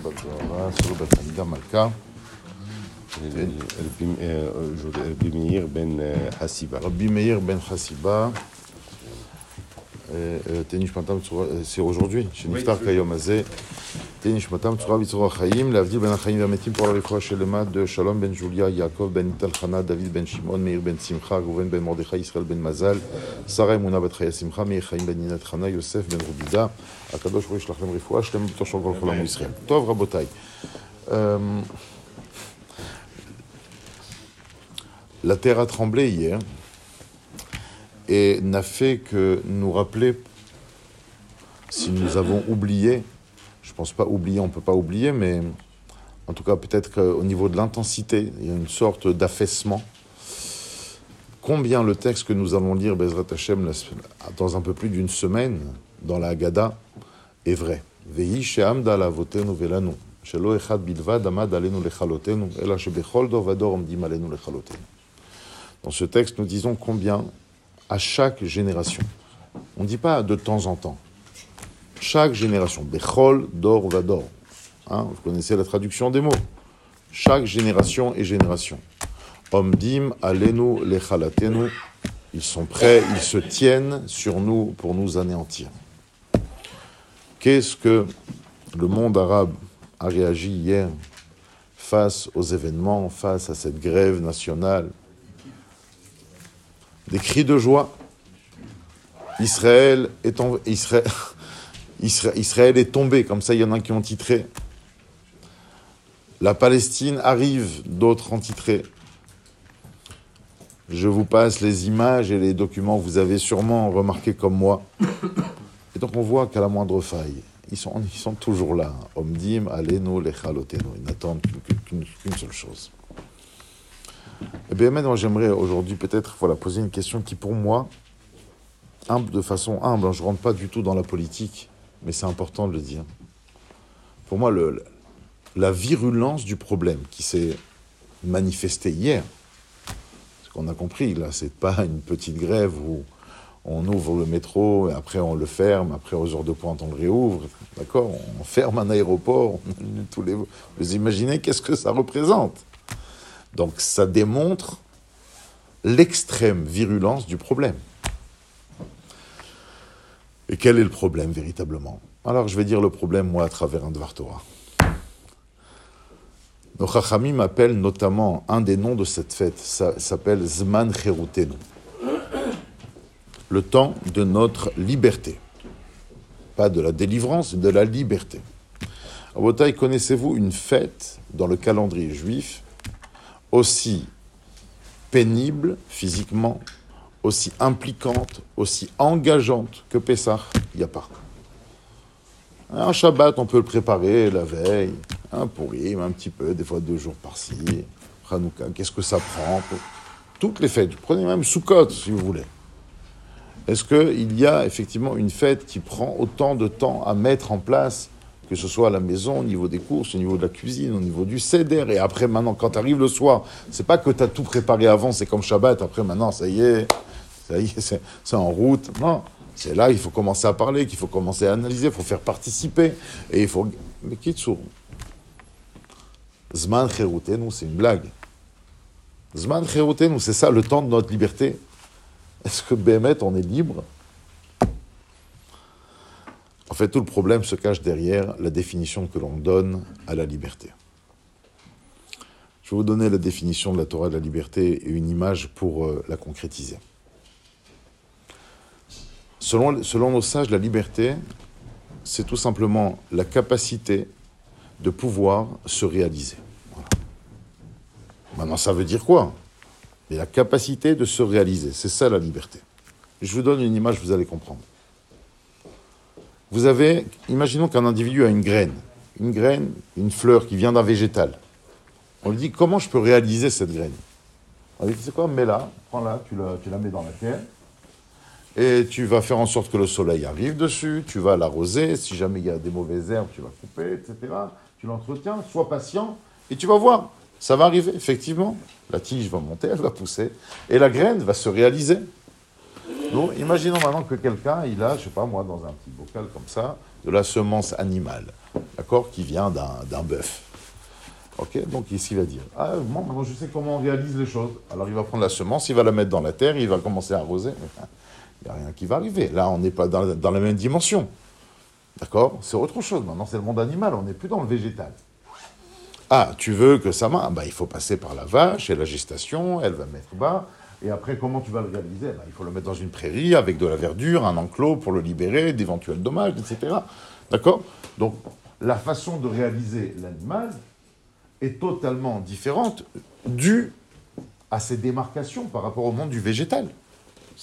בגמרא, סורו בתלמידה מלכה, רבי מאיר בן חסיבה. רבי מאיר בן חסיבה, תהי נשמתם בצורה, c'est aujourd'hui, שנפטר כיום הזה, תהי la de La terre a tremblé hier et n'a fait que nous rappeler si nous avons oublié je pense pas oublier, on peut pas oublier, mais en tout cas peut-être qu'au niveau de l'intensité, il y a une sorte d'affaissement. Combien le texte que nous allons lire, Bezrat Hashem, dans un peu plus d'une semaine, dans la Haggadah, est vrai? Vehi she'amda lavotenu velanu, shelo echad bilvad amad alenu. Dans ce texte, nous disons combien à chaque génération. On ne dit pas de temps en temps. Chaque génération. Bechol, dor, vador. Hein, vous connaissez la traduction des mots. Chaque génération et génération. Omdim, alenu, lechalatenu. Ils sont prêts, ils se tiennent sur nous pour nous anéantir. Qu'est-ce que le monde arabe a réagi hier face aux événements, face à cette grève nationale? Des cris de joie. Israël est, en... Israël... Israël est tombé, comme ça il y en a qui ont titré. La Palestine arrive, d'autres ont titré. Je vous passe les images et les documents, vous avez sûrement remarqué comme moi. Et donc on voit qu'à la moindre faille, ils sont, ils sont toujours là. Omdim, aleno, lechaloteno. Ils n'attendent qu'une qu seule chose. Eh bien, moi, j'aimerais aujourd'hui peut-être voilà, poser une question qui, pour moi, humble, de façon humble, je ne rentre pas du tout dans la politique, mais c'est important de le dire. Pour moi, la virulence du problème qui s'est manifesté hier, ce qu'on a compris, là, c'est pas une petite grève où on ouvre le métro et après on le ferme, après aux heures de pointe on le réouvre, d'accord On ferme un aéroport, on, tous les... Vous imaginez qu'est-ce que ça représente? Donc ça démontre l'extrême virulence du problème. Quel est le problème véritablement? Alors je vais dire le problème moi à travers un Dvar Torah. Nos Chachamim appellent notamment un des noms de cette fête, ça s'appelle Zman Cherutenu, le temps de notre liberté. Pas de la délivrance, de la liberté. À Botaï, connaissez-vous une fête dans le calendrier juif aussi pénible physiquement, aussi impliquante, aussi engageante que Pessah, il n'y a pas. Un Shabbat, on peut le préparer la veille, un pourri, un petit peu, des fois deux jours par-ci. Hanouka, qu'est-ce que ça prend Toutes les fêtes, prenez même Sukkot si vous voulez. Est-ce qu'il y a effectivement une fête qui prend autant de temps à mettre en place que ce soit à la maison, au niveau des courses, au niveau de la cuisine, au niveau du céder. Et après, maintenant, quand tu arrives le soir, c'est pas que tu as tout préparé avant, c'est comme Shabbat. Après, maintenant, ça y est, c'est en route. Non, c'est là qu'il faut commencer à parler, qu'il faut commencer à analyser, il faut faire participer. Et il faut. Mais Kitsur. Zman nous, c'est une blague. Zman nous, c'est ça le temps de notre liberté. Est-ce que Bémet, on est libre? En fait, tout le problème se cache derrière la définition que l'on donne à la liberté. Je vais vous donner la définition de la Torah de la liberté et une image pour euh, la concrétiser. Selon, nos sages, la liberté, c'est tout simplement la capacité de pouvoir se réaliser. Maintenant, ça veut dire quoi? Mais la capacité de se réaliser, c'est ça la liberté. Je vous donne une image, vous allez comprendre. Vous avez, imaginons qu'un individu a une graine, une graine, une fleur qui vient d'un végétal. On lui dit comment je peux réaliser cette graine? On lui dit c'est quoi? Mets-la, prends-la, tu la, tu la mets dans la terre, et tu vas faire en sorte que le soleil arrive dessus, tu vas l'arroser, si jamais il y a des mauvaises herbes, tu vas couper, etc. Tu l'entretiens, sois patient, et tu vas voir, ça va arriver, effectivement. La tige va monter, elle va pousser, et la graine va se réaliser. Donc, imaginons maintenant que quelqu'un, il a, je sais pas moi, dans un petit bocal comme ça, de la semence animale, d'accord, qui vient d'un bœuf. Ok, donc ici il va dire, ah, maintenant je sais comment on réalise les choses. Alors il va prendre la semence, il va la mettre dans la terre, il va commencer à arroser. Il n'y a rien qui va arriver. Là, on n'est pas dans, la même dimension. D'accord? C'est autre chose. Maintenant, c'est le monde animal, on n'est plus dans le végétal. Ah, tu veux que ça marche? Bah, Il faut passer par la vache et la gestation, elle va mettre bas. Et après, comment tu vas le réaliser? Bah, Il faut le mettre dans une prairie avec de la verdure, un enclos pour le libérer d'éventuels dommages, etc. D'accord? Donc, la façon de réaliser l'animal est totalement différente due à ces démarcations par rapport au monde du végétal.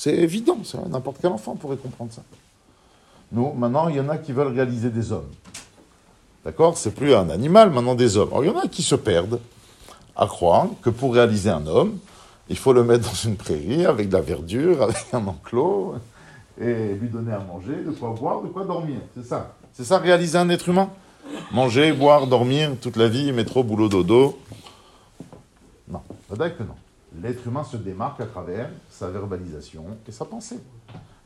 C'est évident, n'importe quel enfant pourrait comprendre ça. Nous, maintenant, il y en a qui veulent réaliser des hommes. D'accord? C'est plus un animal, maintenant des hommes. Alors, il y en a qui se perdent à croire que pour réaliser un homme, il faut le mettre dans une prairie avec de la verdure, avec un enclos, et lui donner à manger, de quoi boire, de quoi dormir. C'est ça. C'est ça réaliser un être humain? Manger, boire, dormir toute la vie, métro, boulot, dodo? Non, pas que non. L'être humain se démarque à travers sa verbalisation et sa pensée.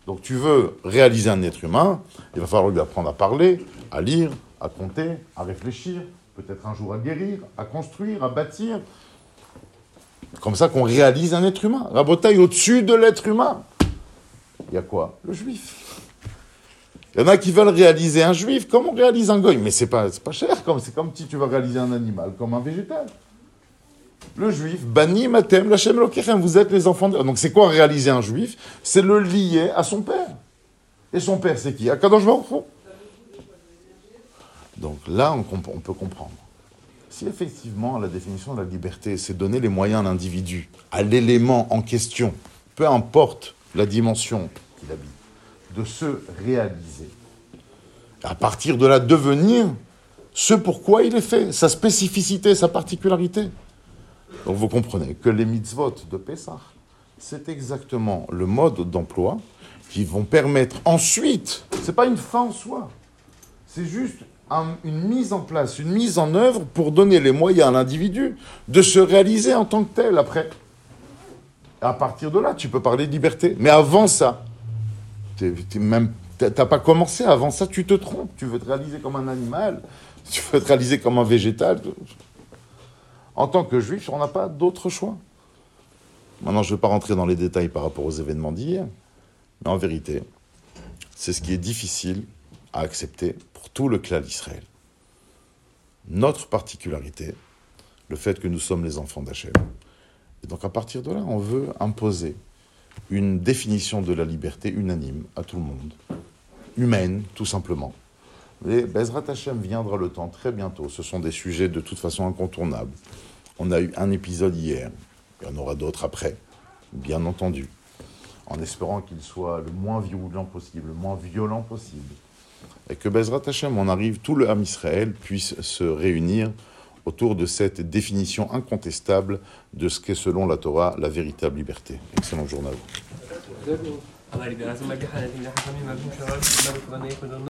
Donc tu veux réaliser un être humain, il va falloir lui apprendre à parler, à lire, à compter, à réfléchir, peut-être un jour à guérir, à construire, à bâtir. Comme ça qu'on réalise un être humain. Rabotaille au-dessus de l'être humain. Il y a quoi? Le juif. Il y en a qui veulent réaliser un juif. Comme on réalise un goy Mais c'est pas, pas cher. C'est comme si tu veux réaliser un animal, comme un végétal. Le juif, Bani Matem, Lachem Lokechem, vous êtes les enfants de... Donc c'est quoi réaliser un juif? C'est le lier à son père. Et son père, c'est qui? Akadosh Baruch donc là, on, peut comprendre. Si effectivement la définition de la liberté, c'est donner les moyens à l'individu, à l'élément en question, peu importe la dimension qu'il habite, de se réaliser, à partir de là devenir ce pourquoi il est fait, sa spécificité, sa particularité. Donc vous comprenez que les mitzvot de Pessah, c'est exactement le mode d'emploi qui vont permettre ensuite, c'est pas une fin en soi, c'est juste une mise en place, une mise en œuvre pour donner les moyens à l'individu de se réaliser en tant que tel après. À partir de là, tu peux parler de liberté. Mais avant ça, tu n'as pas commencé. Avant ça, tu te trompes. Tu veux te réaliser comme un animal. Tu veux te réaliser comme un végétal. En tant que juif, on n'a pas d'autre choix. Maintenant, je ne vais pas rentrer dans les détails par rapport aux événements d'hier. Mais en vérité, c'est ce qui est difficile à accepter pour tout le clan d'Israël. Notre particularité, le fait que nous sommes les enfants d'Hachem. Et donc à partir de là, on veut imposer une définition de la liberté unanime à tout le monde, humaine tout simplement. Et Bezrat Hashem viendra le temps très bientôt. Ce sont des sujets de toute façon incontournables. On a eu un épisode hier, il y en aura d'autres après, bien entendu, en espérant qu'il soit le moins violent possible, le moins violent possible et que Bezrat Hashem, on arrive, tout le Ham Israël puisse se réunir autour de cette définition incontestable de ce qu'est selon la Torah la véritable liberté. Excellent journal.